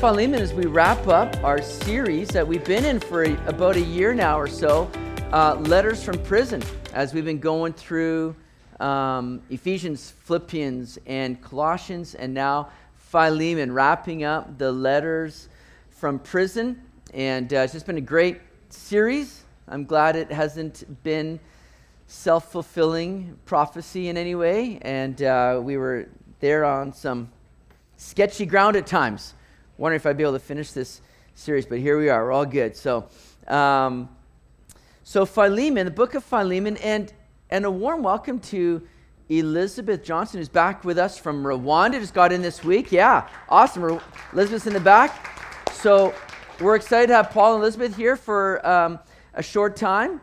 Philemon as we wrap up our series that we've been in for a, about a year now or so, uh, Letters from Prison, as we've been going through um, Ephesians, Philippians, and Colossians, and now Philemon, wrapping up the letters from prison. And uh, it's just been a great series. I'm glad it hasn't been self fulfilling prophecy in any way. And uh, we were there on some sketchy ground at times. Wondering if I'd be able to finish this series, but here we are. We're all good. So, um, so Philemon, the book of Philemon, and and a warm welcome to Elizabeth Johnson, who's back with us from Rwanda. Just got in this week. Yeah, awesome. Elizabeth's in the back. So we're excited to have Paul and Elizabeth here for um, a short time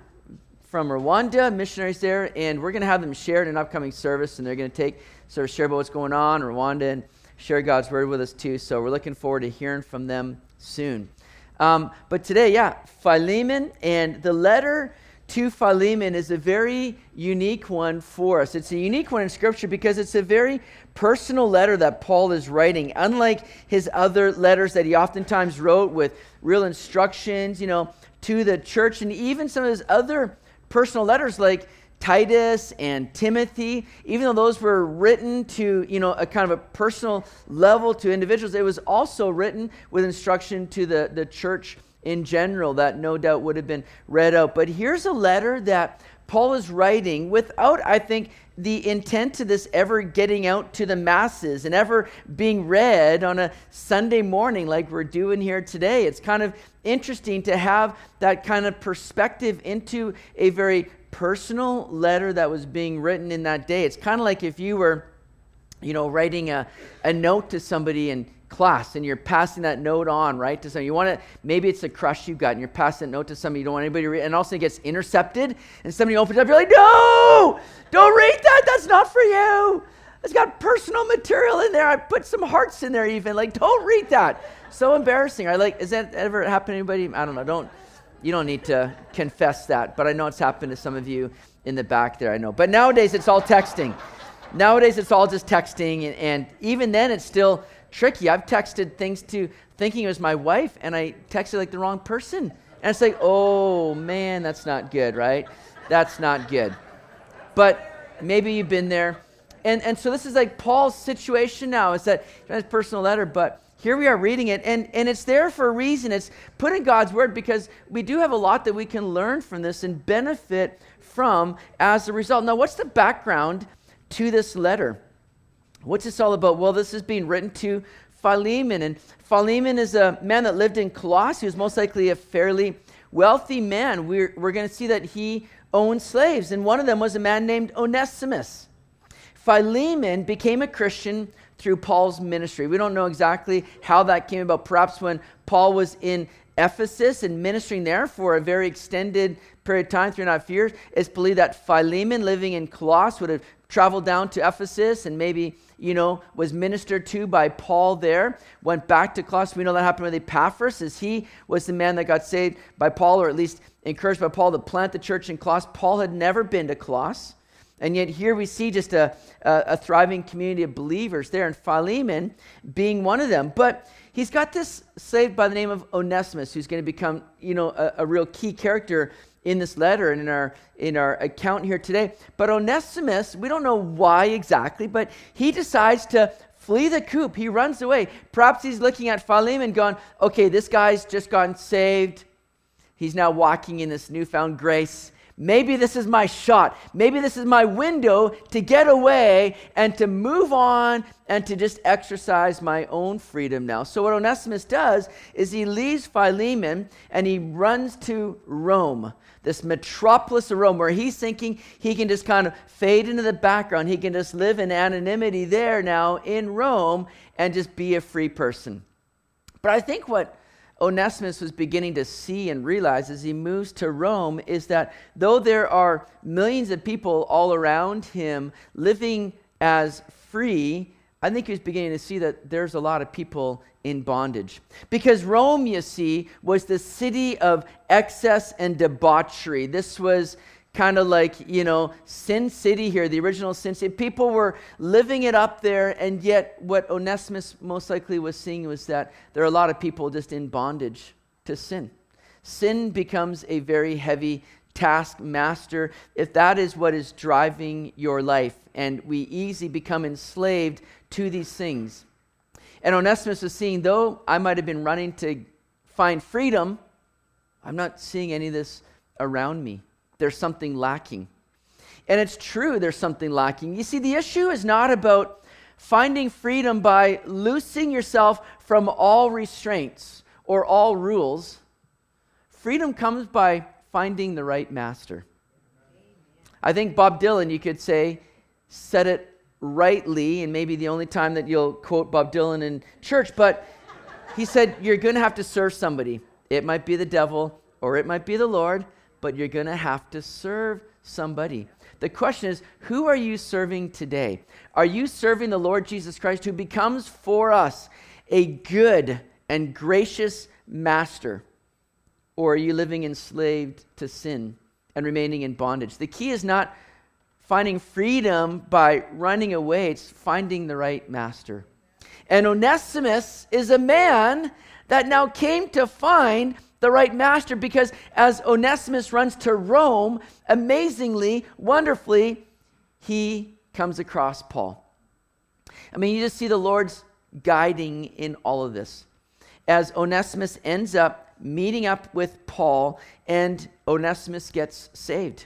from Rwanda, missionaries there, and we're going to have them share in an upcoming service, and they're going to take sort of share about what's going on Rwanda and share God's word with us too. So we're looking forward to hearing from them soon. Um, but today, yeah, Philemon and the letter to Philemon is a very unique one for us. It's a unique one in Scripture because it's a very personal letter that Paul is writing. Unlike his other letters that he oftentimes wrote with real instructions, you know, to the church, and even some of his other personal letters like Titus and Timothy, even though those were written to, you know, a kind of a personal level to individuals, it was also written with instruction to the, the church in general that no doubt would have been read out. But here's a letter that Paul is writing without, I think, the intent to this ever getting out to the masses and ever being read on a Sunday morning like we're doing here today. It's kind of interesting to have that kind of perspective into a very personal letter that was being written in that day. It's kind of like if you were, you know, writing a, a note to somebody in class and you're passing that note on, right, to somebody. You want to, maybe it's a crush you got and you're passing that note to somebody you don't want anybody to read, and all of a sudden it gets intercepted and somebody opens up, you're like, no, don't read that. That's not for you. It's got personal material in there. I put some hearts in there even. Like, don't read that. So embarrassing. I like, is that ever happened to anybody? I don't know. Don't you don't need to confess that, but I know it's happened to some of you in the back there, I know. But nowadays it's all texting. Nowadays it's all just texting, and, and even then it's still tricky. I've texted things to thinking it was my wife, and I texted like the wrong person. And it's like, oh man, that's not good, right? That's not good. But maybe you've been there. And, and so this is like Paul's situation now. It's that his personal letter, but here we are reading it, and, and it's there for a reason. It's put in God's word because we do have a lot that we can learn from this and benefit from as a result. Now, what's the background to this letter? What's this all about? Well, this is being written to Philemon, and Philemon is a man that lived in Colossae. He was most likely a fairly wealthy man. We're, we're going to see that he owned slaves, and one of them was a man named Onesimus. Philemon became a Christian through Paul's ministry. We don't know exactly how that came about. Perhaps when Paul was in Ephesus and ministering there for a very extended period of time, three and a half years, it's believed that Philemon, living in Colossus, would have traveled down to Ephesus and maybe, you know, was ministered to by Paul there. Went back to Colossus. We know that happened with Epaphras, as he was the man that got saved by Paul, or at least encouraged by Paul to plant the church in Colossus. Paul had never been to Colossus. And yet, here we see just a, a, a, thriving community of believers there, and Philemon being one of them. But he's got this slave by the name of Onesimus, who's going to become, you know, a, a real key character in this letter and in our in our account here today. But Onesimus, we don't know why exactly, but he decides to flee the coop. He runs away. Perhaps he's looking at Philemon, going, "Okay, this guy's just gotten saved. He's now walking in this newfound grace." Maybe this is my shot. Maybe this is my window to get away and to move on and to just exercise my own freedom now. So, what Onesimus does is he leaves Philemon and he runs to Rome, this metropolis of Rome, where he's thinking he can just kind of fade into the background. He can just live in anonymity there now in Rome and just be a free person. But I think what Onesimus was beginning to see and realize as he moves to Rome is that though there are millions of people all around him living as free, I think he was beginning to see that there's a lot of people in bondage. Because Rome, you see, was the city of excess and debauchery. This was kind of like, you know, Sin City here, the original Sin City. People were living it up there, and yet what Onesimus most likely was seeing was that there are a lot of people just in bondage to sin. Sin becomes a very heavy taskmaster if that is what is driving your life, and we easily become enslaved to these things. And Onesimus was seeing, though I might have been running to find freedom, I'm not seeing any of this around me there's something lacking. And it's true, there's something lacking. You see, the issue is not about finding freedom by loosing yourself from all restraints or all rules. Freedom comes by finding the right master. I think Bob Dylan, you could say, said it rightly, and maybe the only time that you'll quote Bob Dylan in church, but he said, You're going to have to serve somebody. It might be the devil or it might be the Lord, but you're going to have to serve somebody. The question is, who are you serving today? Are you serving the Lord Jesus Christ who becomes for us a good and gracious master? Or are you living enslaved to sin and remaining in bondage? The key is not finding freedom by running away, it's finding the right master. And Onesimus is a man that now came to find the right master because as Onesimus runs to Rome, amazingly, wonderfully, he comes across Paul. I mean, you just see the Lord's guiding in all of this. As Onesimus ends up meeting up with Paul, and Onesimus gets saved.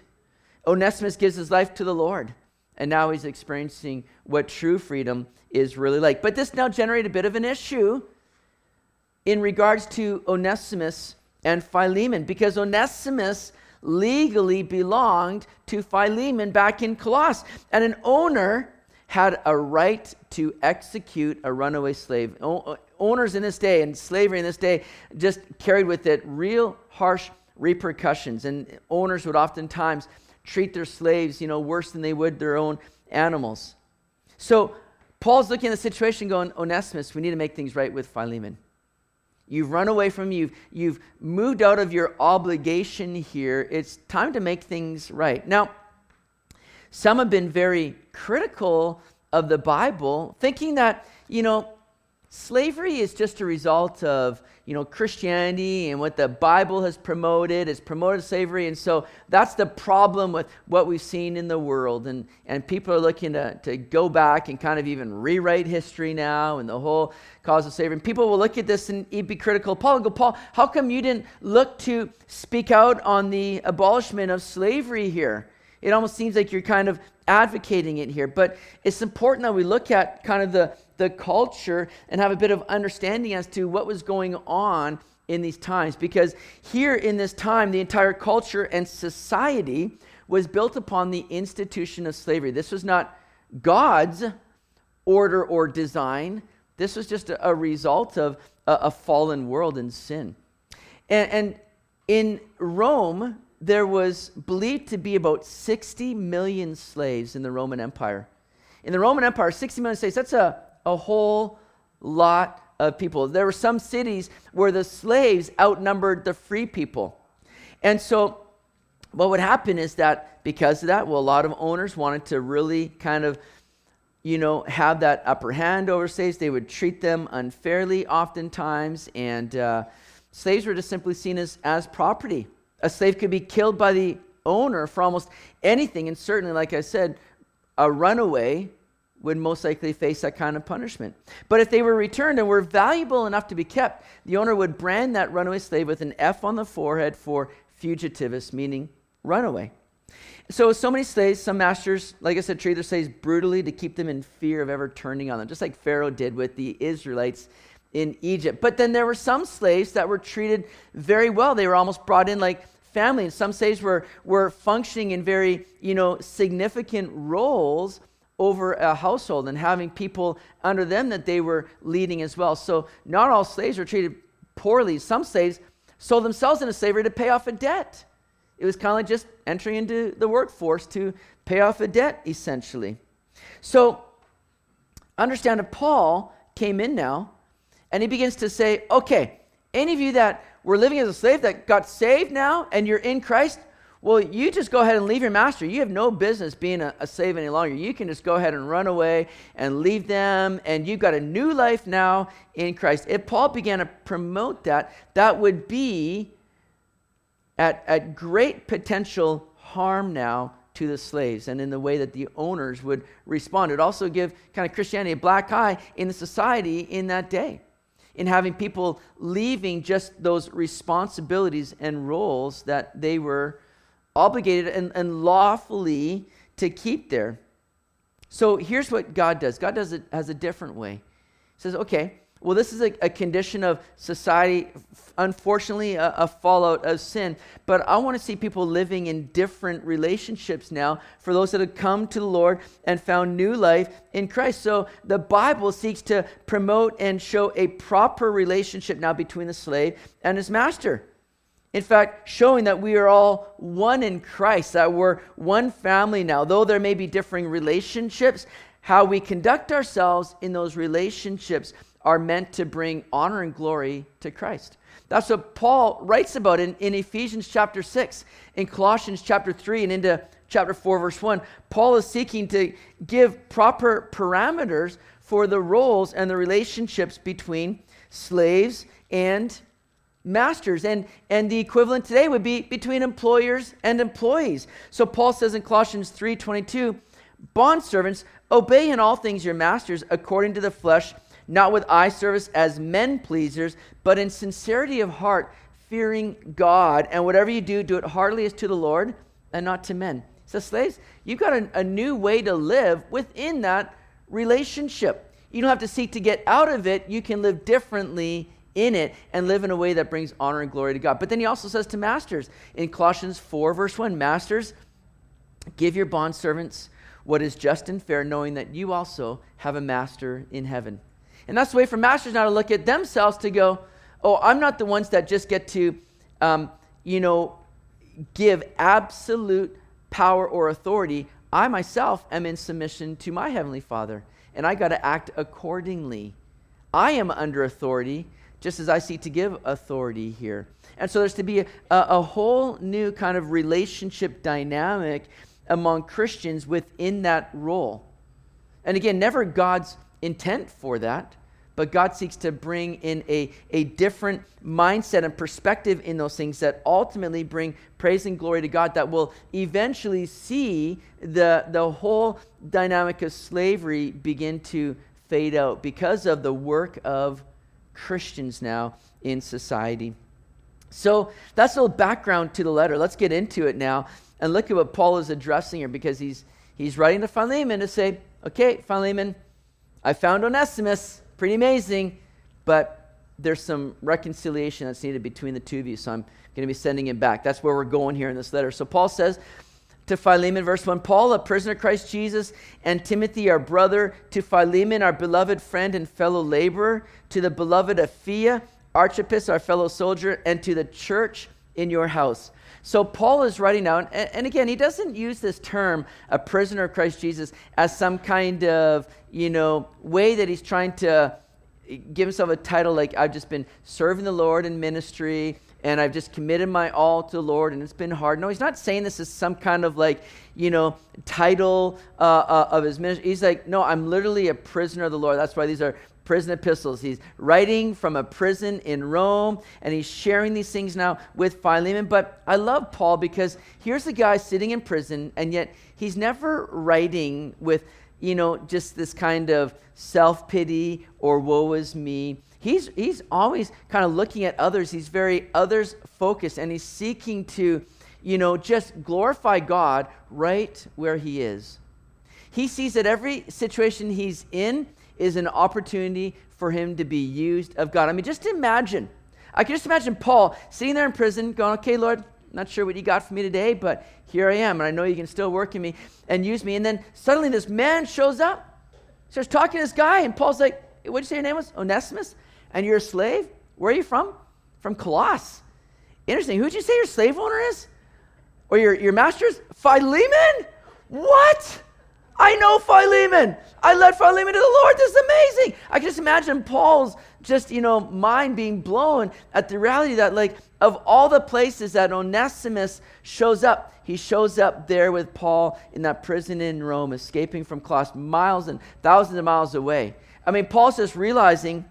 Onesimus gives his life to the Lord, and now he's experiencing what true freedom is really like. But this now generated a bit of an issue in regards to Onesimus and Philemon because Onesimus legally belonged to Philemon back in Colossus. And an owner had a right to execute a runaway slave. O- owners in this day and slavery in this day just carried with it real harsh repercussions. And owners would oftentimes treat their slaves, you know, worse than they would their own animals. So Paul's looking at the situation going, Onesimus, we need to make things right with Philemon. You've run away from you've you've moved out of your obligation here. It's time to make things right. Now, some have been very critical of the Bible, thinking that, you know, slavery is just a result of you know christianity and what the bible has promoted has promoted slavery. And so that's the problem with what we've seen in the world. And and people are looking to, to go back and kind of even rewrite history now and the whole cause of slavery. And people will look at this and be critical. Paul go paul how come you didn't look to speak out on the abolishment of slavery here it almost seems like you're kind of advocating it here but it's important that we look at kind of the the culture and have a bit of understanding as to what was going on in these times. Because here in this time, the entire culture and society was built upon the institution of slavery. This was not God's order or design, this was just a, a result of a, a, fallen world and sin. And, and in Rome, there was believed to be about 60 million slaves in the Roman Empire. In the Roman Empire, 60 million slaves, that's a a whole lot of people. There were some cities where the slaves outnumbered the free people. And so, what would happen is that because of that, well, a lot of owners wanted to really kind of, you know, have that upper hand over slaves. They would treat them unfairly oftentimes, and uh, slaves were just simply seen as, as property. A slave could be killed by the owner for almost anything, and certainly, like I said, a runaway would most likely face that kind of punishment. But if they were returned and were valuable enough to be kept, the owner would brand that runaway slave with an F on the forehead for fugitivus, meaning runaway. So, so many slaves, some masters, like I said, treat their slaves brutally to keep them in fear of ever turning on them, just like Pharaoh did with the Israelites in Egypt. But then there were some slaves that were treated very well. They were almost brought in like family. And some slaves were, were functioning in very, you know, significant roles over a household and having people under them that they were leading as well. So not all slaves were treated poorly. Some slaves sold themselves into slavery to pay off a debt. It was kind of like just entering into the workforce to pay off a debt, essentially. So understand that Paul came in now and he begins to say, okay, any of you that were living as a slave that got saved now and you're in Christ, well, you just go ahead and leave your master. You have no business being a, a, slave any longer. You can just go ahead and run away and leave them, and you've got a new life now in Christ. If Paul began to promote that, that would be at, at great potential harm now to the slaves and in the way that the owners would respond. It also give kind of Christianity a black eye in the society in that day in having people leaving just those responsibilities and roles that they were obligated and, and lawfully to keep there. So here's what God does God does it as a different way. He says, okay, well, this is a, a condition of society, unfortunately, a, a, fallout of sin. But I want to see people living in different relationships now for those that have come to the Lord and found new life in Christ. So the Bible seeks to promote and show a proper relationship now between the slave and his master. In fact, showing that we are all one in Christ, that we're one family now. Though there may be differing relationships, how we conduct ourselves in those relationships are meant to bring honor and glory to Christ. That's what Paul writes about in, in Ephesians chapter 6, in Colossians chapter 3, and into chapter 4, verse 1. Paul is seeking to give proper parameters for the roles and the relationships between slaves and masters and and the equivalent today would be between employers and employees so paul says in colossians 3.22 bondservants obey in all things your masters according to the flesh not with eye service as men pleasers, but in sincerity of heart, fearing God. And whatever you do, do it heartily as to the Lord and not to men. So, slaves, you've got a, a new way to live within that relationship. You don't have to seek to get out of it, you can live differently in it and live in a way that brings honor and glory to God. But then he also says to masters in Colossians 4, verse 1 Masters, give your bondservants what is just and fair, knowing that you also have a master in heaven. And that's the way for masters now to look at themselves to go, oh, I'm not the ones that just get to, um, you know, give absolute power or authority. I myself am in submission to my Heavenly Father, and I got to act accordingly. I am under authority, just as I seek to give authority here. And so there's to be a, a whole new kind of relationship dynamic among Christians within that role. And again, never God's intent for that, but God seeks to bring in a, a different mindset and perspective in those things that ultimately bring praise and glory to God, that will eventually see the, the whole dynamic of slavery begin to fade out because of the work of Christians now in society. So that's a little background to the letter. Let's get into it now and look at what Paul is addressing here because he's, he's writing to Philemon to say, okay, Philemon, I found Onesimus, pretty amazing, but there's some reconciliation that's needed between the two of you, so I'm going to be sending him back. That's where we're going here in this letter. So Paul says to Philemon, verse 1 Paul, a prisoner of Christ Jesus, and Timothy, our brother, to Philemon, our beloved friend and fellow laborer, to the beloved Apphia, Archippus, our fellow soldier, and to the church in your house. So Paul is writing down, and, and, again, he doesn't use this term, a prisoner of Christ Jesus, as some kind of, you know, way that he's trying to give himself a title like, I've just been serving the Lord in ministry, and I've just committed my all to the Lord, and it's been hard. No, he's not saying this as some kind of like, you know, title uh, uh, of his ministry. He's like, no, I'm literally a prisoner of the Lord. That's why these are prison epistles. He's writing from a prison in Rome, and he's sharing these things now with Philemon. But I love Paul because here's a guy sitting in prison, and yet he's never writing with, you know, just this kind of self pity or woe is me. He's, he's always kind of looking at others. He's very others focused, and he's seeking to, you know, just glorify God right where he is. He sees that every situation he's in, is an opportunity for him to be used of God. I mean, just imagine. I can just imagine Paul sitting there in prison going, okay, Lord, not sure what you got for me today, but here I am, and I know you can still work in me and use me. And then suddenly this man shows up, starts talking to this guy, and Paul's like, what'd you say your name was? Onesimus? And you're a slave? Where are you from? From Colossus. Interesting. Who'd you say your slave owner is? Or your, your master's? Philemon? What? I know Philemon. I led Philemon to the Lord. This is amazing. I can just imagine Paul's just, you know, mind being blown at the reality that, like, of all the places that Onesimus shows up, he shows up there with Paul in that prison in Rome, escaping from Colossus, miles and thousands of miles away. I mean, Paul's just realizing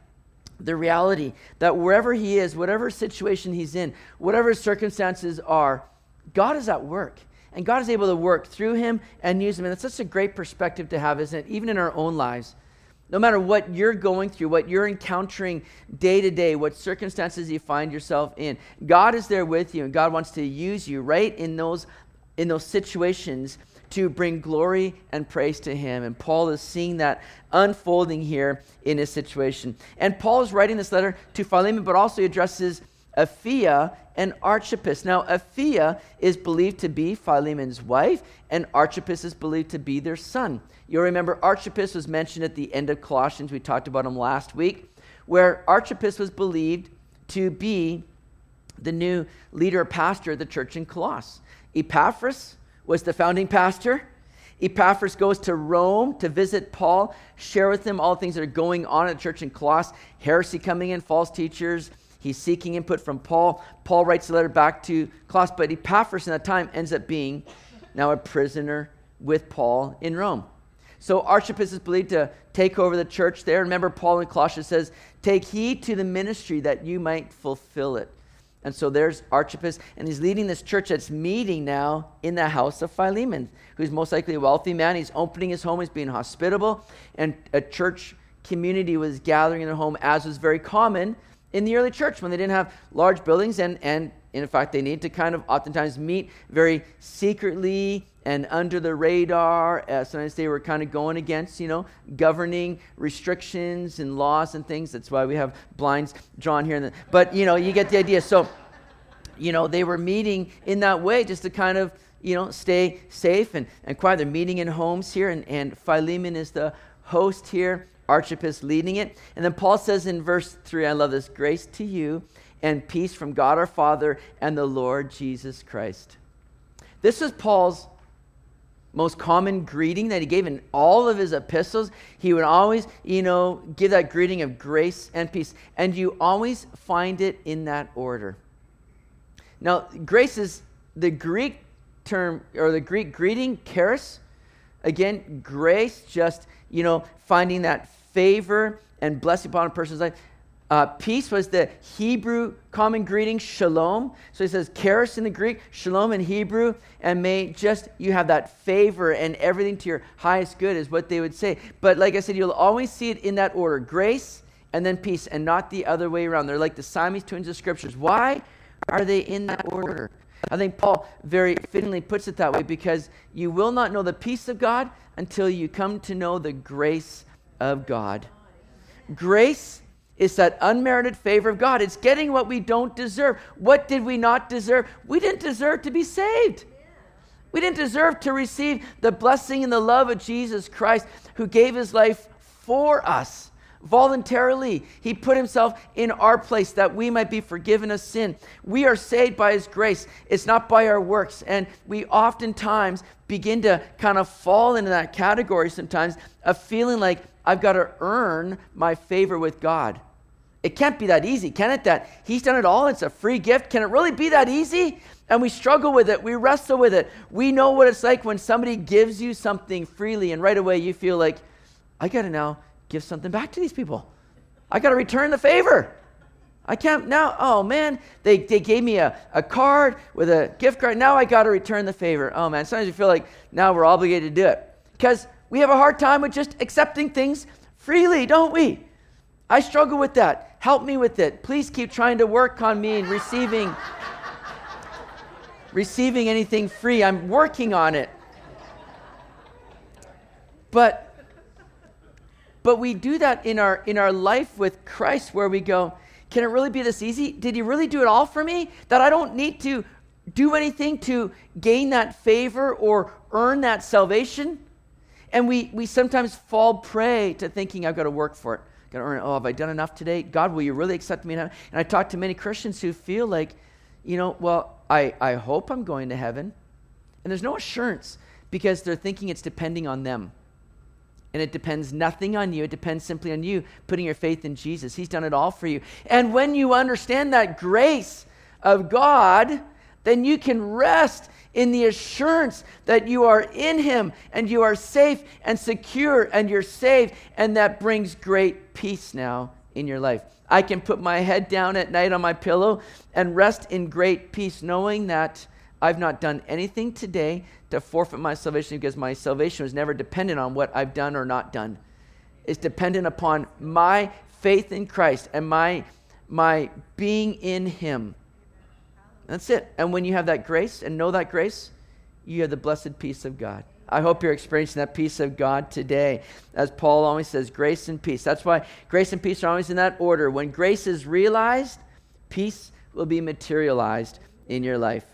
the reality that wherever he is, whatever situation he's in, whatever circumstances are, God is at work. And God is able to work through him and use him. And that's such a great perspective to have, isn't it? Even in our own lives. No matter what you're going through, what you're encountering day to day, what circumstances you find yourself in, God is there with you and God wants to use you right in those in those situations to bring glory and praise to him. And Paul is seeing that unfolding here in his situation. And Paul is writing this letter to Philemon, but also addresses Apphia and Archippus. Now, Apphia is believed to be Philemon's wife, and Archippus is believed to be their son. You'll remember Archippus was mentioned at the end of Colossians. We talked about him last week, where Archippus was believed to be the new leader or pastor of the church in Colossus. Epaphras was the founding pastor. Epaphras goes to Rome to visit Paul, share with him all the things that are going on at the church in Colossus, heresy coming in, false teachers. He's seeking input from Paul. Paul writes a letter back to Colossus, but Epaphras in that time ends up being now a prisoner with Paul in Rome. So Archippus is believed to take over the church there. Remember, Paul in Colossians says, Take heed to the ministry that you might fulfill it. And so there's Archippus, and he's leading this church that's meeting now in the house of Philemon, who's most likely a wealthy man. He's opening his home, he's being hospitable, and a church community was gathering in their home, as was very common in the early church when they didn't have large buildings, and, and in fact, they need to kind of oftentimes meet very secretly and under the radar. Uh, sometimes they were kind of going against, you know, governing restrictions and laws and things. That's why we have blinds drawn here. The, but, you know, you get the idea. So, you know, they were meeting in that way just to kind of, you know, stay safe and, and quiet. They're meeting in homes here, and, and Philemon is the host here, Archippus leading it. And then Paul says in verse 3, I love this grace to you and peace from God our Father and the Lord Jesus Christ. This is Paul's most common greeting that he gave in all of his epistles. He would always, you know, give that greeting of grace and peace. And you always find it in that order. Now, grace is the Greek term or the Greek greeting, charis. Again, grace, just, you know, finding that favor and blessing upon a person's life. Uh, peace was the Hebrew common greeting, shalom. So he says charis in the Greek, shalom in Hebrew, and may just you have that favor and everything to your highest good is what they would say. But like I said, you'll always see it in that order grace and then peace, and not the other way around. They're like the Siamese twins of scriptures. Why are they in that order? I think Paul very fittingly puts it that way because you will not know the peace of God until you come to know the grace of God. Grace is that unmerited favor of God. It's getting what we don't deserve. What did we not deserve? We didn't deserve to be saved. We didn't deserve to receive the blessing and the love of Jesus Christ, who gave his life for us voluntarily. He put himself in our place that we might be forgiven of sin. We are saved by his grace, it's not by our works. And we oftentimes begin to kind of fall into that category sometimes of feeling like I've got to earn my favor with God. It can't be that easy, can it? That He's done it all. It's a free gift. Can it really be that easy? And we struggle with it. We wrestle with it. We know what it's like when somebody gives you something freely, and right away you feel like, I got to now give something back to these people. I got to return the favor. I can't now. Oh man, they, they gave me a, a card with a gift card. Now I got to return the favor. Oh man, sometimes you feel like now we're obligated to do it because we have a hard time with just accepting things freely, don't we? I struggle with that. Help me with it. Please keep trying to work on me and receiving receiving anything free. I'm working on it. But but we do that in our in our life with Christ where we go, can it really be this easy? Did he really do it all for me that I don't need to do anything to gain that favor or earn that salvation? And we we sometimes fall prey to thinking I've got to work for it. I've Got to earn it. Oh, have I done enough today? God, will you really accept me? And I talk to many Christians who feel like, you know, well, I, I hope I'm going to heaven. And there's no assurance because they're thinking it's depending on them. And it depends nothing on you. It depends simply on you putting your faith in Jesus. He's done it all for you. And when you understand that grace of God, then you can rest in the assurance that you are in Him and you are safe and secure and you're saved, and that brings great peace now in your life. I can put my head down at night on my pillow and rest in great peace, knowing that I've not done anything today to forfeit my salvation because my salvation was never dependent on what I've done or not done. It's dependent upon my faith in Christ and my, my being in Him. That's it. And when you have that grace and know that grace, you have the blessed peace of God. I hope you're experiencing that peace of God today. As Paul always says, grace and peace. That's why grace and peace are always in that order. When grace is realized, peace will be materialized in your life.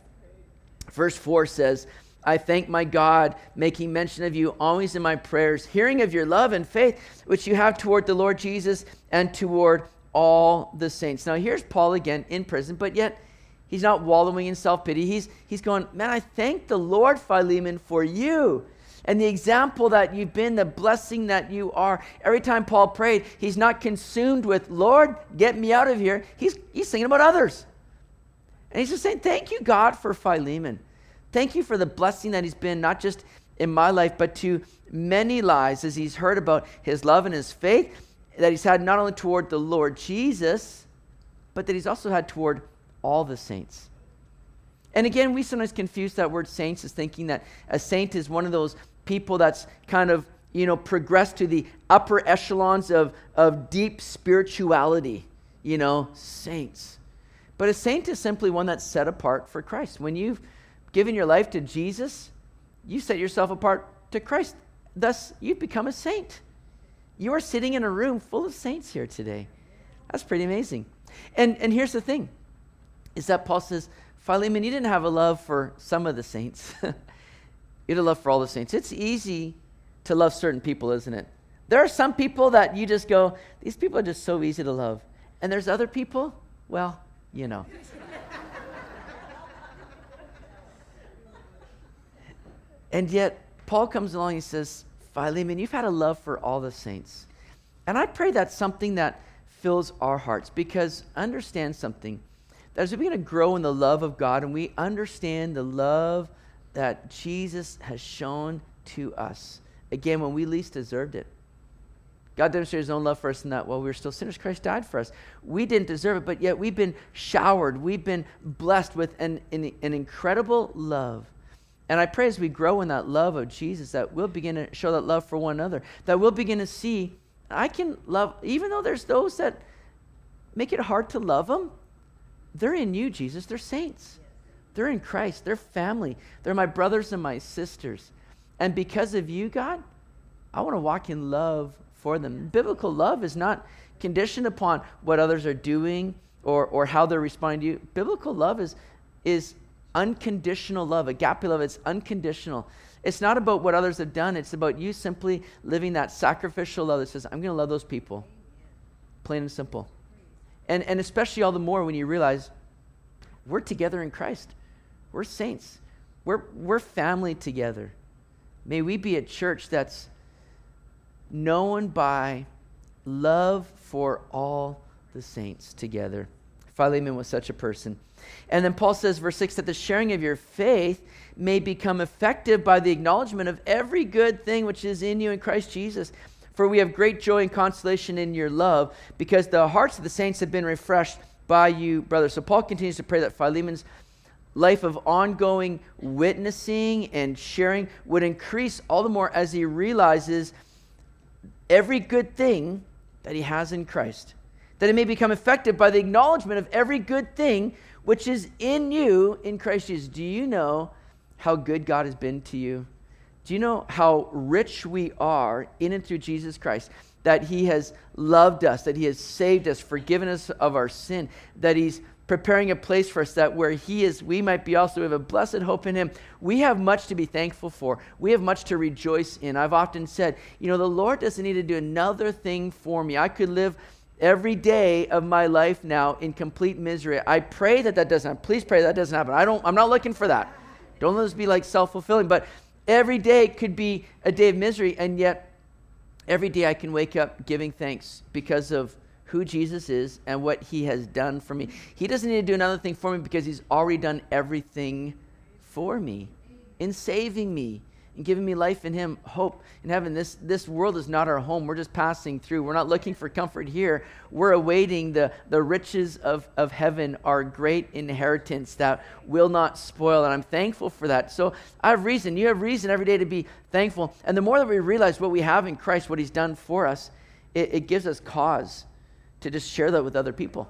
Verse 4 says, I thank my God, making mention of you always in my prayers, hearing of your love and faith which you have toward the Lord Jesus and toward all the saints. Now, here's Paul again in prison, but yet he's not wallowing in self pity. He's, he's going, Man, I thank the Lord, Philemon, for you and the example that you've been, the blessing that you are. Every time Paul prayed, he's not consumed with, Lord, get me out of here. He's, he's thinking about others. And he's just saying, Thank you, God, for Philemon. Thank you for the blessing that he's been, not just in my life, but to many lives as he's heard about his love and his faith that he's had not only toward the Lord Jesus, but that he's also had toward all the saints. And again, we sometimes confuse that word saints as thinking that a saint is one of those people that's kind of, you know, progressed to the upper echelons of, of deep spirituality, you know, saints. But a saint is simply one that's set apart for Christ. When you've given your life to Jesus, you set yourself apart to Christ. Thus, you've become a saint. You are sitting in a room full of saints here today. That's pretty amazing. And, and here's the thing is that Paul says, Philemon, you didn't have a love for some of the saints. you had a love for all the saints. It's easy to love certain people, isn't it? There are some people that you just go, these people are just so easy to love. And there's other people, well, you know. And yet, Paul comes along and says, Philemon, you've had a love for all the saints. And I pray that's something that fills our hearts because understand something. That as we begin to grow in the love of God and we understand the love that Jesus has shown to us, again, when we least deserved it. God demonstrated his own love for us in that while we were still sinners, Christ died for us. We didn't deserve it, but yet we've been showered, we've been blessed with an, an, an incredible love and I pray as we grow in that love of Jesus that we'll begin to show that love for one another, that we'll begin to see I can love, even though there's those that make it hard to love them, they're in you, Jesus. They're saints. They're in Christ. They're family. They're my brothers and my sisters. And because of you, God, I want to walk in love for them. Biblical love is not conditioned upon what others are doing or, or how they're responding to you. Biblical love is, is unconditional love. Agape love, it's unconditional. It's not about what others have done, it's about you simply living that sacrificial love that says, I'm going to love those people. Plain and simple. And, and especially all the more when you realize we're together in Christ, we're saints, we're, we're family together. May we be a church that's known by love for all the saints together. Philemon was such a person. And then Paul says, verse 6, that the sharing of your faith may become effective by the acknowledgement of every good thing which is in you in Christ Jesus. For we have great joy and consolation in your love, because the hearts of the saints have been refreshed by you, brothers. So Paul continues to pray that Philemon's life of ongoing witnessing and sharing would increase all the more as he realizes every good thing that he has in Christ. That it may become effective by the acknowledgement of every good thing which is in you in Christ Jesus. Do you know how good God has been to you? Do you know how rich we are in and through Jesus Christ? That He has loved us, that He has saved us, forgiven us of our sin, that He's preparing a place for us that where He is, we might be also. We have a blessed hope in Him. We have much to be thankful for. We have much to rejoice in. I've often said, you know, the Lord doesn't need to do another thing for me. I could live every day of my life now in complete misery. I pray that that doesn't happen. Please pray that doesn't happen. I don't, I'm not looking for that. Don't let this be like self fulfilling. But every day could be a day of misery, and yet every day I can wake up giving thanks because of who Jesus is and what he has done for me. He doesn't need to do another thing for me because he's already done everything for me in saving me and giving me life in him, hope in heaven. This, this world is not our home. We're just passing through. We're not looking for comfort here. We're awaiting the, the riches of, of heaven, our great inheritance that will not spoil. And I'm thankful for that. So I have reason. You have reason every day to be thankful. And the more that we realize what we have in Christ, what he's done for us, it, it gives us cause to just share that with other people.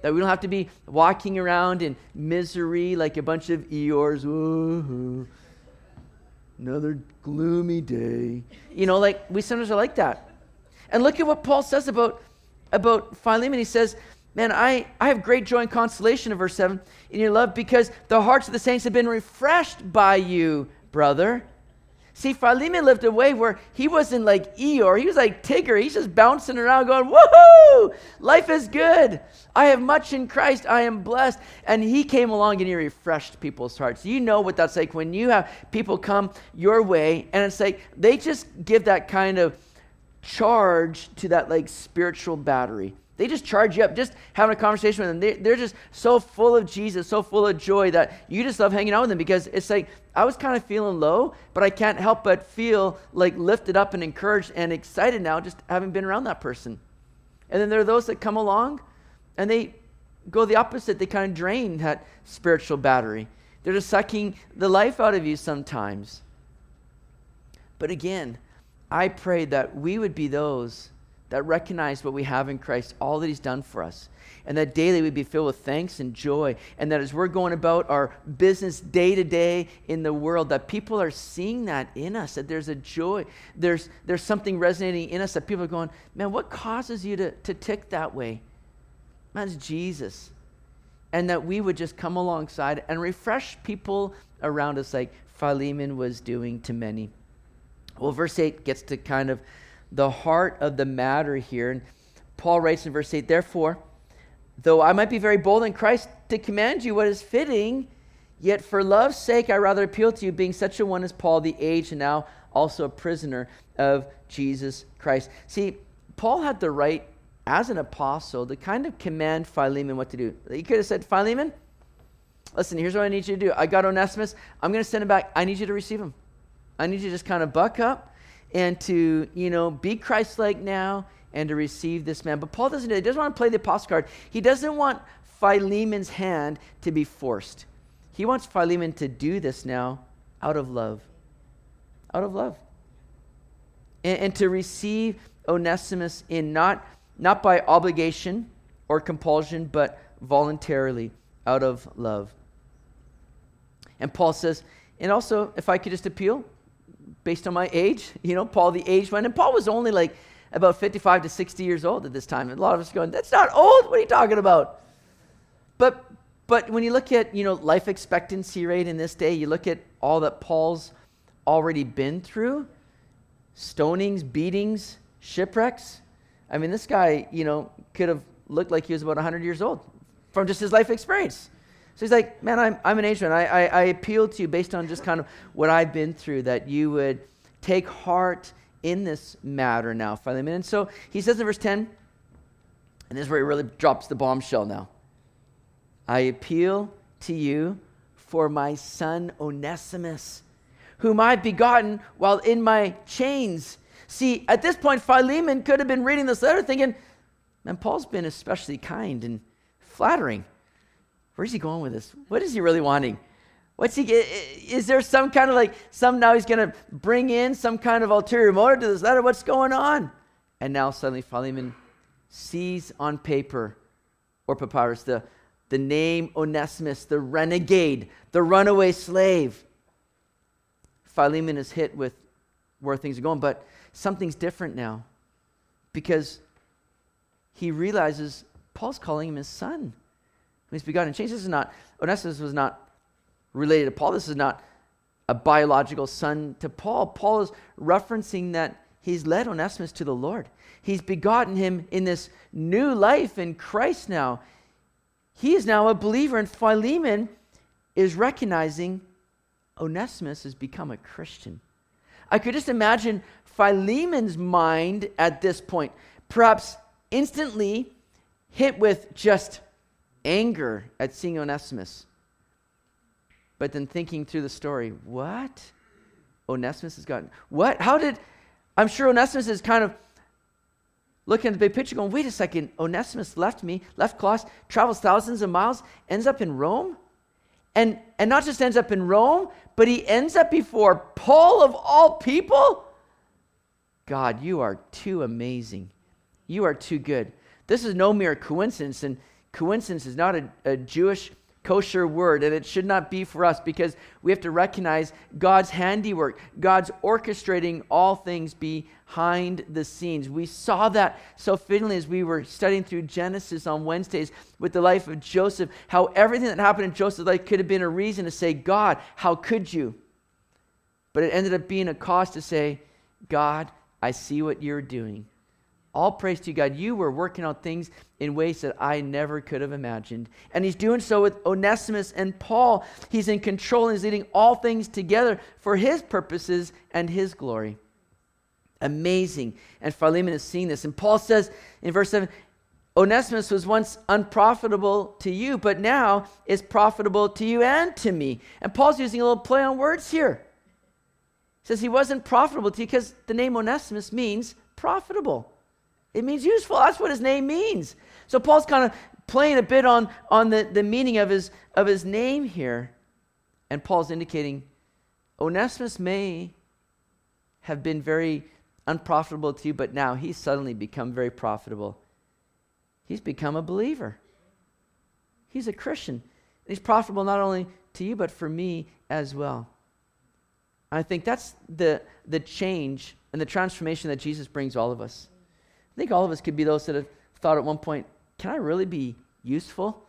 That we don't have to be walking around in misery like a bunch of Eeyores. Another gloomy day. You know, like we sometimes are like that. And look at what Paul says about, about Philemon. He says, Man, I, I have great joy and consolation in verse 7 in your love because the hearts of the saints have been refreshed by you, brother. See, Philemon lived a way where he wasn't like Eeyore. He was like Tigger. He's just bouncing around going, woohoo! Life is good. I have much in Christ. I am blessed. And he came along and he refreshed people's hearts. You know what that's like when you have people come your way and it's like they just give that kind of charge to that like spiritual battery. They just charge you up, just having a conversation with them. They, they're just so full of Jesus, so full of joy that you just love hanging out with them because it's like, I was kind of feeling low, but I can't help but feel like lifted up and encouraged and excited now just having been around that person. And then there are those that come along and they go the opposite. They kind of drain that spiritual battery. They're just sucking the life out of you sometimes. But again, I pray that we would be those that recognize what we have in Christ, all that He's done for us, and that daily we'd be filled with thanks and joy, and that as we're going about our business day to day in the world, that people are seeing that in us, that there's a joy, there's, there's something resonating in us that people are going, man, what causes you to, to tick that way? Man, it's Jesus. And that we would just come alongside and refresh people around us like Philemon was doing to many. Well, verse 8 gets to kind of the heart of the matter here. And Paul writes in verse 8, Therefore, though I might be very bold in Christ to command you what is fitting, yet for love's sake I rather appeal to you, being such a one as Paul, the aged and now also a prisoner of Jesus Christ. See, Paul had the right, as an apostle, to kind of command Philemon what to do. He could have said, Philemon, listen, here's what I need you to do. I got Onesimus. I'm going to send him back. I need you to receive him. I need you to just kind of buck up and to, you know, be Christ like now and to receive this man. But Paul doesn't, he doesn't want to play the apostle card. He doesn't want Philemon's hand to be forced. He wants Philemon to do this now out of love. Out of love. And, and to receive Onesimus in not, not by obligation or compulsion, but voluntarily out of love. And Paul says, and also, if I could just appeal, based on my age. You know, Paul the aged one. And Paul was only like about 55 to 60 years old at this time. And a lot of us going, that's not old. What are you talking about? But but when you look at, you know, life expectancy rate in this day, you look at all that Paul's already been through, stonings, beatings, shipwrecks. I mean, this guy, you know, could have looked like he was about 100 years old from just his life experience. So he's like, man, I'm, I'm an Asian. I, I, I appeal to you based on just kind of what I've been through, that you would take heart in this matter now, Philemon. And so he says in verse 10, and this is where he really drops the bombshell now. I appeal to you for my son Onesimus, whom I've begotten while in my chains. See, at this point, Philemon could have been reading this letter thinking, man, Paul's been especially kind and flattering. Where's he going with this? What is he really wanting? What's he is there some kind of like some now he's going to bring in some kind of ulterior motive to this letter? What's going on? And now suddenly Philemon sees on paper or papyrus the, the name Onesimus, the renegade, the runaway slave. Philemon is hit with where things are going, but something's different now because he realizes Paul's calling him his son he's begotten changed. This is not, Onesimus was not related to Paul. This is not a biological son to Paul. Paul is referencing that he's led Onesimus to the Lord. He's begotten him in this new life in Christ now. He is now a believer, and Philemon is recognizing Onesimus has become a Christian. I could just imagine Philemon's mind at this point. Perhaps instantly hit with just anger at seeing Onesimus. But then thinking through the story, what? Onesimus has gotten, what? How did, I'm sure Onesimus is kind of looking at the big picture going, wait a second, Onesimus left me, left Colossus, travels thousands of miles, ends up in Rome? And, and not just ends up in Rome, but he ends up before Paul of all people? God, you are too amazing. You are too good. This is no mere coincidence, and coincidence is not a, a Jewish kosher word, and it should not be for us because we have to recognize God's handiwork, God's orchestrating all things behind the scenes. We saw that so fittingly as we were studying through Genesis on Wednesdays with the life of Joseph, how everything that happened in Joseph's life could have been a reason to say, God, how could you? But it ended up being a cause to say, God, I see what you're doing. All praise to you, God. You were working out things in ways that I never could have imagined. And he's doing so with Onesimus and Paul. He's in control and he's leading all things together for his purposes and his glory. Amazing. And Philemon is seeing this. And Paul says in verse 7 Onesimus was once unprofitable to you, but now is profitable to you and to me. And Paul's using a little play on words here. He says he wasn't profitable to you because the name Onesimus means profitable. It means useful. That's what his name means. So Paul's kind of playing a bit on, on the, the meaning of his, of his name here. And Paul's indicating Onesimus may have been very unprofitable to you, but now he's suddenly become very profitable. He's become a believer. He's a Christian. He's profitable not only to you, but for me as well. I think that's the, the change and the transformation that Jesus brings all of us. I think all of us could be those that have thought at one point, can I really be useful?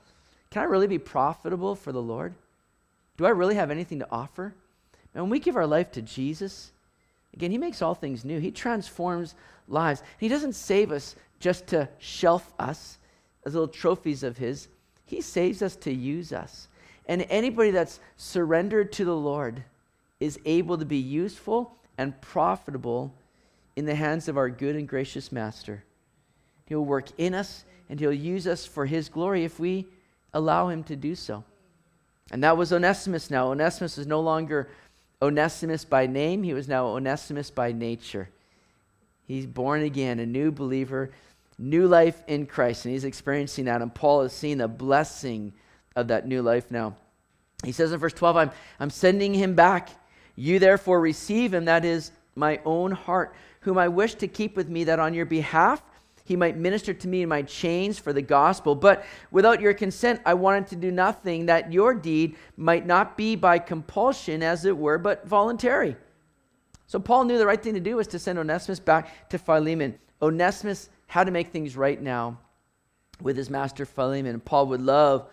Can I really be profitable for the Lord? Do I really have anything to offer? And when we give our life to Jesus, again, He makes all things new. He transforms lives. He doesn't save us just to shelf us as little trophies of His, He saves us to use us. And anybody that's surrendered to the Lord is able to be useful and profitable in the hands of our good and gracious Master. He'll work in us and He'll use us for His glory if we allow Him to do so. And that was Onesimus now. Onesimus is no longer Onesimus by name, he was now Onesimus by nature. He's born again, a new believer, new life in Christ, and he's experiencing that. And Paul is seeing the blessing of that new life now. He says in verse 12, I'm, I'm sending him back. You therefore receive him, that is my own heart whom I wish to keep with me, that on your behalf he might minister to me in my chains for the gospel. But without your consent, I wanted to do nothing, that your deed might not be by compulsion, as it were, but voluntary. So Paul knew the right thing to do was to send Onesimus back to Philemon. Onesimus had to make things right now with his master Philemon. Paul would love,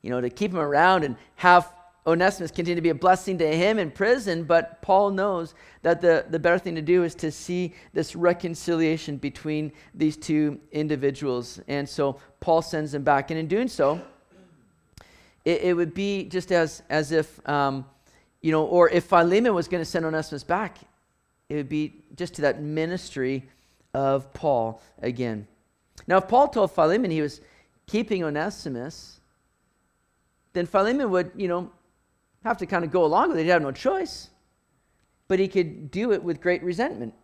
you know, to keep him around and have Onesimus continued to be a blessing to him in prison, but Paul knows that the, the better thing to do is to see this reconciliation between these two individuals. And so Paul sends them back. And in doing so, it, it would be just as, as if, um, you know, or if Philemon was going to send Onesimus back, it would be just to that ministry of Paul again. Now, if Paul told Philemon he was keeping Onesimus, then Philemon would, you know, have to kind of go along with it. He'd have no choice. But he could do it with great resentment.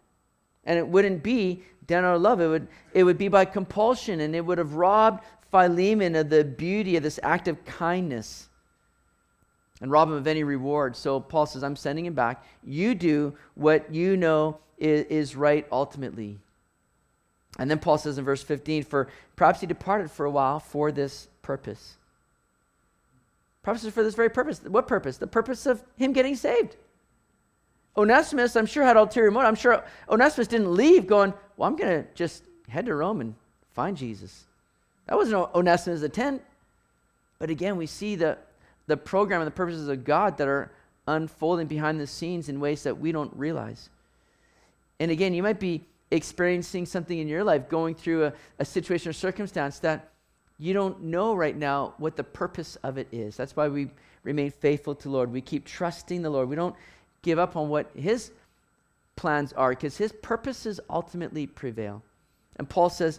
And it wouldn't be down out of love. It would, it would be by compulsion, and it would have robbed Philemon of the beauty of this act of kindness and rob him of any reward. So Paul says, I'm sending him back. You do what you know is, is right ultimately. And then Paul says in verse 15, For perhaps he departed for a while for this purpose Purposes for this very purpose. What purpose? The purpose of him getting saved. Onesimus, I'm sure, had ulterior motive. I'm sure Onesimus didn't leave going, Well, I'm going to just head to Rome and find Jesus. That wasn't Onesimus' intent. But again, we see the, the program and the purposes of God that are unfolding behind the scenes in ways that we don't realize. And again, you might be experiencing something in your life, going through a, a situation or circumstance that you don't know right now what the purpose of it is. That's why we remain faithful to Lord. We keep trusting the Lord. We don't give up on what his plans are because his purposes ultimately prevail. And Paul says,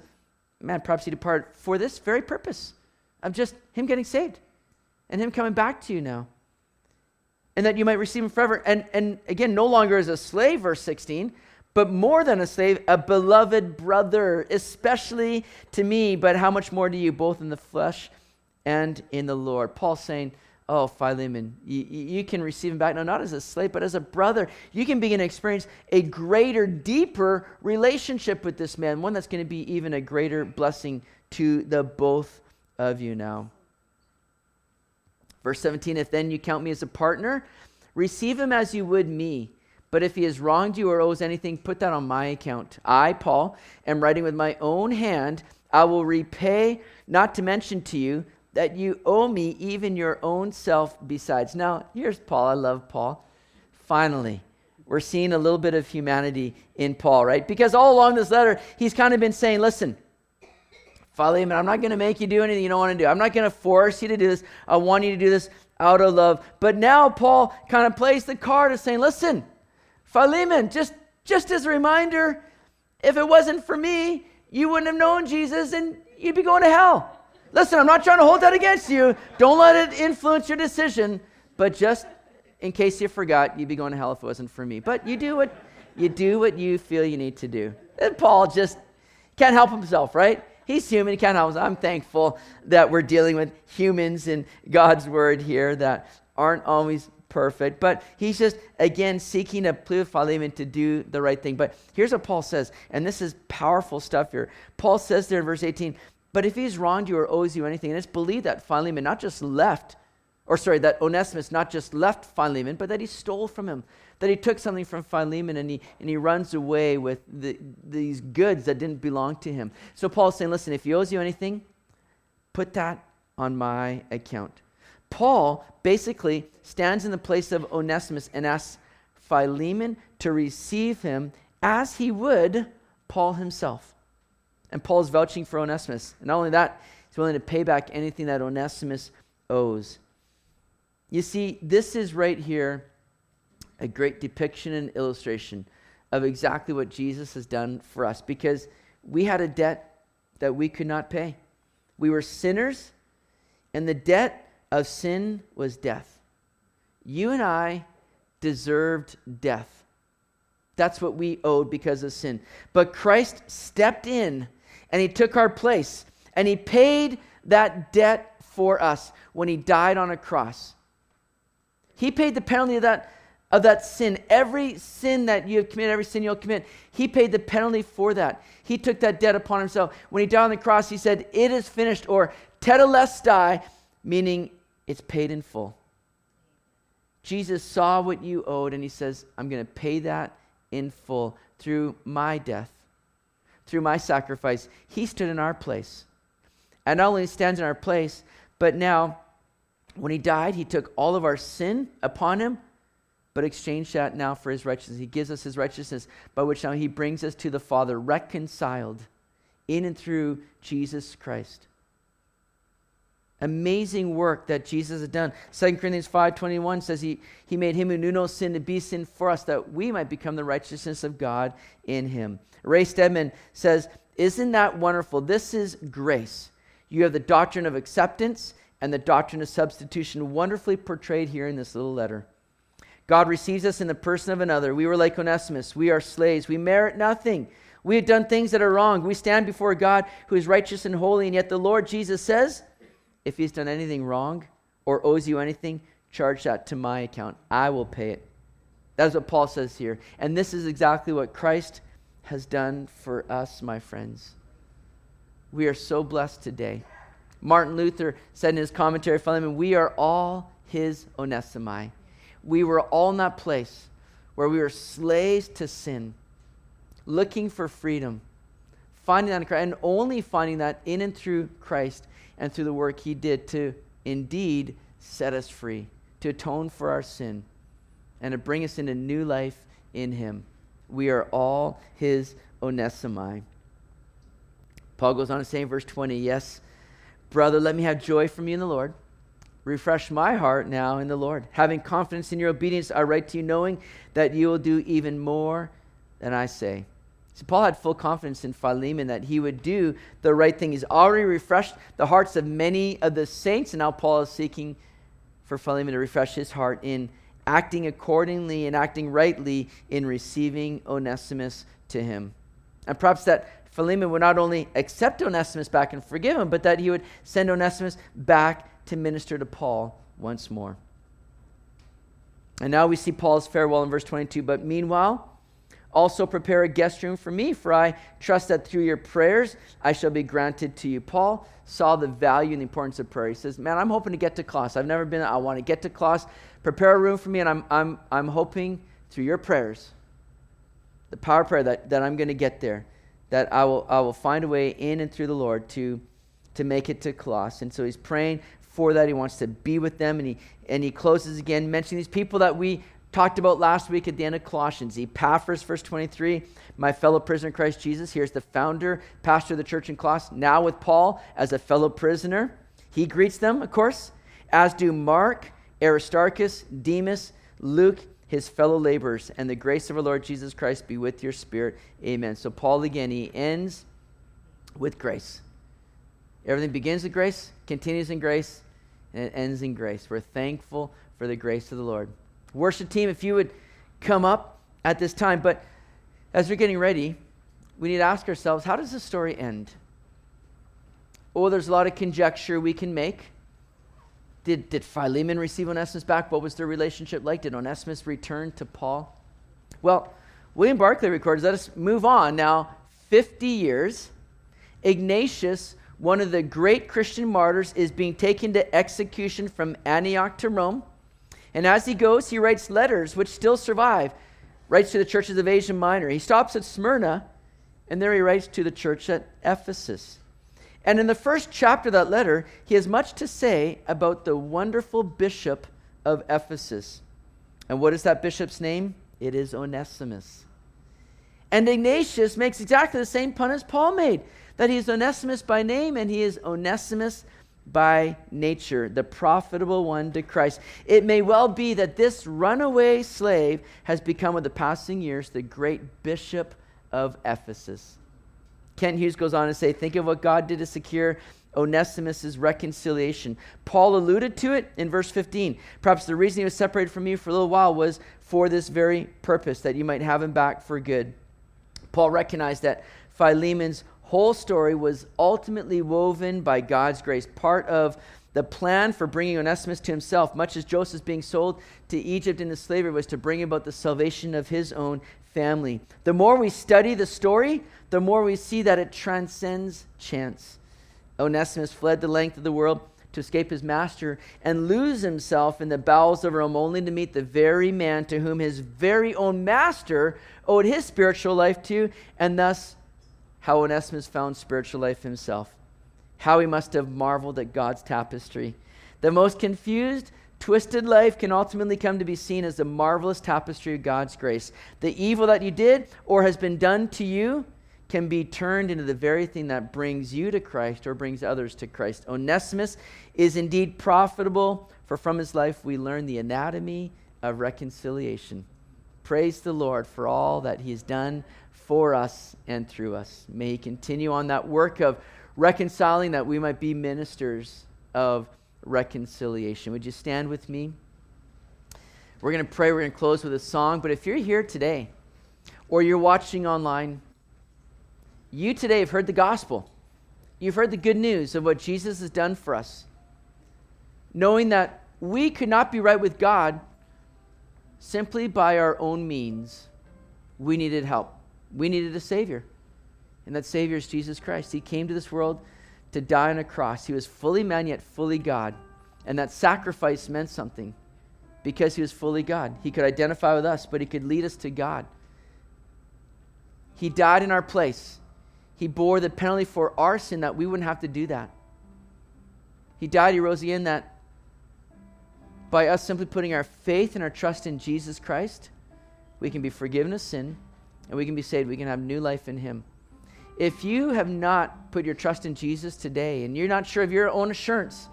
man, perhaps he departed for this very purpose of just him getting saved and him coming back to you now. And that you might receive him forever. And, and again, no longer as a slave, verse 16, but more than a slave, a beloved brother, especially to me, but how much more to you, both in the flesh and in the Lord. Paul saying, Oh, Philemon, you, you can receive him back no, not as a slave, but as a brother. You can begin to experience a greater, deeper relationship with this man, one that's going to be even a greater blessing to the both of you now. Verse 17 If then you count me as a partner, receive him as you would me. But if he has wronged you or owes anything, put that on my account. I, Paul, am writing with my own hand. I will repay, not to mention to you that you owe me even your own self besides. Now, here's Paul. I love Paul. Finally, we're seeing a little bit of humanity in Paul, right? Because all along this letter, he's kind of been saying, listen, Philemon, I'm not going to make you do anything you don't want to do. I'm not going to force you to do this. I want you to do this out of love. But now Paul kind of plays the card of saying, listen, Philemon, just, just as a reminder, if it wasn't for me, you wouldn't have known Jesus and you'd be going to hell. Listen, I'm not trying to hold that against you. Don't let it influence your decision. But just in case you forgot, you'd be going to hell if it wasn't for me. But you do what you do what you feel you need to do. And Paul just can't help himself, right? He's human. He can't help himself. I'm thankful that we're dealing with humans in God's word here that aren't always perfect, but he's just, again, seeking with Philemon to do the right thing. But here's what Paul says, and this is powerful stuff here. Paul says there in verse 18, but if he's wronged you or owes you anything, and it's believed that Philemon not just left, or sorry, that Onesimus not just left Philemon, but that he stole from him, that he took something from Philemon and he, and he runs away with the, these goods that didn't belong to him. So Paul's saying, listen, if he owes you anything, put that on my account. Paul basically stands in the place of Onesimus and asks Philemon to receive him as he would Paul himself. And Paul is vouching for Onesimus. And not only that, he's willing to pay back anything that Onesimus owes. You see, this is right here a great depiction and illustration of exactly what Jesus has done for us because we had a debt that we could not pay. We were sinners, and the debt of sin was death. You and I deserved death. That's what we owed because of sin. But Christ stepped in and he took our place and he paid that debt for us when he died on a cross. He paid the penalty of that of that sin. Every sin that you have committed, every sin you'll commit, he paid the penalty for that. He took that debt upon himself. When he died on the cross, he said, It is finished, or tetelestai, meaning it's paid in full. Jesus saw what you owed and he says, I'm going to pay that in full through my death, through my sacrifice. He stood in our place. And not only stands in our place, but now when he died, he took all of our sin upon him, but exchanged that now for his righteousness. He gives us his righteousness, by which now he brings us to the Father, reconciled in and through Jesus Christ amazing work that Jesus has done. 2 Corinthians 5.21 says he, he made him who knew no sin to be sin for us that we might become the righteousness of God in him. Ray Stedman says, isn't that wonderful? This is grace. You have the doctrine of acceptance and the doctrine of substitution wonderfully portrayed here in this little letter. God receives us in the person of another. We were like Onesimus. We are slaves. We merit nothing. We have done things that are wrong. We stand before God who is righteous and holy, and yet the Lord Jesus says, if he's done anything wrong or owes you anything, charge that to my account. I will pay it. That's what Paul says here. And this is exactly what Christ has done for us, my friends. We are so blessed today. Martin Luther said in his commentary, Philemon, we are all his Onesimi. We were all in that place where we were slaves to sin, looking for freedom, finding that in Christ, and only finding that in and through Christ and through the work he did to indeed set us free, to atone for our sin, and to bring us into new life in him. We are all his Onesimi. Paul goes on to say in verse 20, Yes, brother, let me have joy from you in the Lord. Refresh my heart now in the Lord. Having confidence in your obedience, I write to you, knowing that you will do even more than I say. See, Paul had full confidence in Philemon that he would do the right thing. He's already refreshed the hearts of many of the saints, and now Paul is seeking for Philemon to refresh his heart in acting accordingly and acting rightly in receiving Onesimus to him. And perhaps that Philemon would not only accept Onesimus back and forgive him, but that he would send Onesimus back to minister to Paul once more. And now we see Paul's farewell in verse 22. But meanwhile, also prepare a guest room for me, for I trust that through your prayers I shall be granted to you. Paul saw the value and the importance of prayer. He says, Man, I'm hoping to get to Colossae. I've never been, I want to get to Colossae. Prepare a room for me, and I'm, I'm, I'm hoping through your prayers, the power of prayer, that, that I'm going to get there, that I will, I will find a way in and through the Lord to, to make it to Colossae. And so he's praying for that. He wants to be with them, and he, and he closes again, mentioning these people that we talked about last week at the end of Colossians. Epaphras, verse 23, my fellow prisoner in Christ Jesus. Here's the founder, pastor of the church in Colossae, now with Paul as a fellow prisoner. He greets them, of course, as do Mark, Aristarchus, Demas, Luke, his fellow laborers, and the grace of our Lord Jesus Christ be with your spirit. Amen. So, Paul again, he ends with grace. Everything begins with grace, continues in grace, and it ends in grace. We're thankful for the grace of the Lord. Worship team, if you would come up at this time. But as we're getting ready, we need to ask ourselves how does the story end? Oh, there's a lot of conjecture we can make. Did, did Philemon receive Onesimus back? What was their relationship like? Did Onesimus return to Paul? Well, William Barclay records, let us move on now 50 years. Ignatius, one of the great Christian martyrs, is being taken to execution from Antioch to Rome. And as he goes, he writes letters which still survive, writes to the churches of Asia Minor. He stops at Smyrna, and there he writes to the church at Ephesus. And in the first chapter of that letter, he has much to say about the wonderful bishop of Ephesus. And what is that bishop's name? It is Onesimus. And Ignatius makes exactly the same pun as Paul made that he is Onesimus by name and he is Onesimus by nature, the profitable one to Christ. It may well be that this runaway slave has become, with the passing years, the great bishop of Ephesus. Kent Hughes goes on to say, Think of what God did to secure Onesimus' reconciliation. Paul alluded to it in verse 15. Perhaps the reason he was separated from you for a little while was for this very purpose, that you might have him back for good. Paul recognized that Philemon's whole story was ultimately woven by God's grace, part of the plan for bringing Onesimus to himself, much as Joseph being sold to Egypt into slavery was to bring about the salvation of his own family. The more we study the story, the more we see that it transcends chance. Onesimus fled the length of the world to escape his master and lose himself in the bowels of Rome, only to meet the very man to whom his very own master owed his spiritual life to, and thus how Onesimus found spiritual life himself. How he must have marveled at God's tapestry. The most confused, twisted life can ultimately come to be seen as the marvelous tapestry of God's grace. The evil that you did or has been done to you can be turned into the very thing that brings you to Christ or brings others to Christ. Onesimus is indeed profitable, for from his life we learn the anatomy of reconciliation. Praise the Lord for all that he has done for us and through us. May He continue on that work of reconciling that we might be ministers of reconciliation. Would you stand with me? We're going to pray. We're going to close with a song. But if you're here today or you're watching online, you today have heard the gospel. You've heard the good news of what Jesus has done for us. Knowing that we could not be right with God simply by our own means, we needed help. We needed a Savior. And that Savior is Jesus Christ. He came to this world to die on a cross. He was fully man, yet fully God. And that sacrifice meant something because he was fully God. He could identify with us, but he could lead us to God. He died in our place. He bore the penalty for our sin that we wouldn't have to do that. He died, he rose again, that by us simply putting our faith and our trust in Jesus Christ, we can be forgiven of sin and we can be saved. We can have new life in Him. If you have not put your trust in Jesus today and you're not sure of your own assurance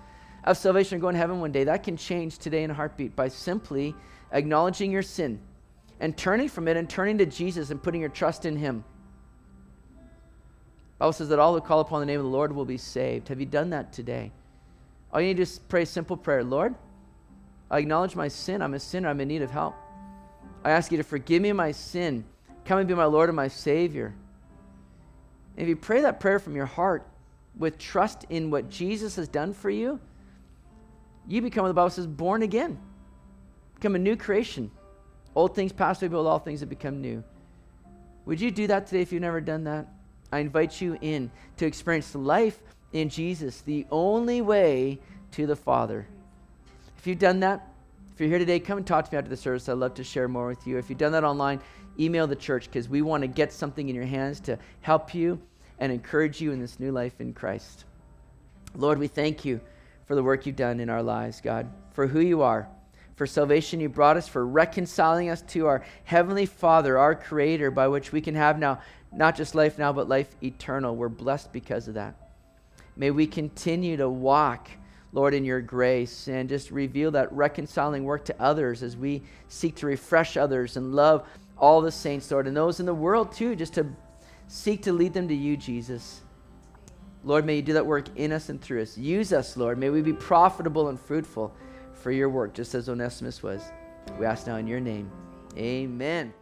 of salvation or going to heaven one day, that can change today in a heartbeat by simply acknowledging your sin and turning from it and turning to Jesus and putting your trust in Him. Bible says that all who call upon the name of the Lord will be saved. Have you done that today? All you need to do is pray a simple prayer Lord, I acknowledge my sin. I'm a sinner. I'm in need of help. I ask you to forgive me my sin. Come and be my Lord and my Savior. And if you pray that prayer from your heart with trust in what Jesus has done for you, you become, the Bible says, born again. Become a new creation. Old things pass away, but all things have become new. Would you do that today if you've never done that? I invite you in to experience life in Jesus, the only way to the Father. If you've done that, if you're here today, come and talk to me after the service. I'd love to share more with you. If you've done that online, email the church because we want to get something in your hands to help you and encourage you in this new life in Christ. Lord, we thank you for the work you've done in our lives, God, for who you are, for salvation you brought us, for reconciling us to our Heavenly Father, our Creator, by which we can have now not just life now, but life eternal. We're blessed because of that. May we continue to walk, Lord, in your grace and just reveal that reconciling work to others as we seek to refresh others and love all the saints, Lord, and those in the world too, just to seek to lead them to you, Jesus. Lord, may you do that work in us and through us. Use us, Lord. May we be profitable and fruitful for your work, just as Onesimus was. We ask now in your name. Amen.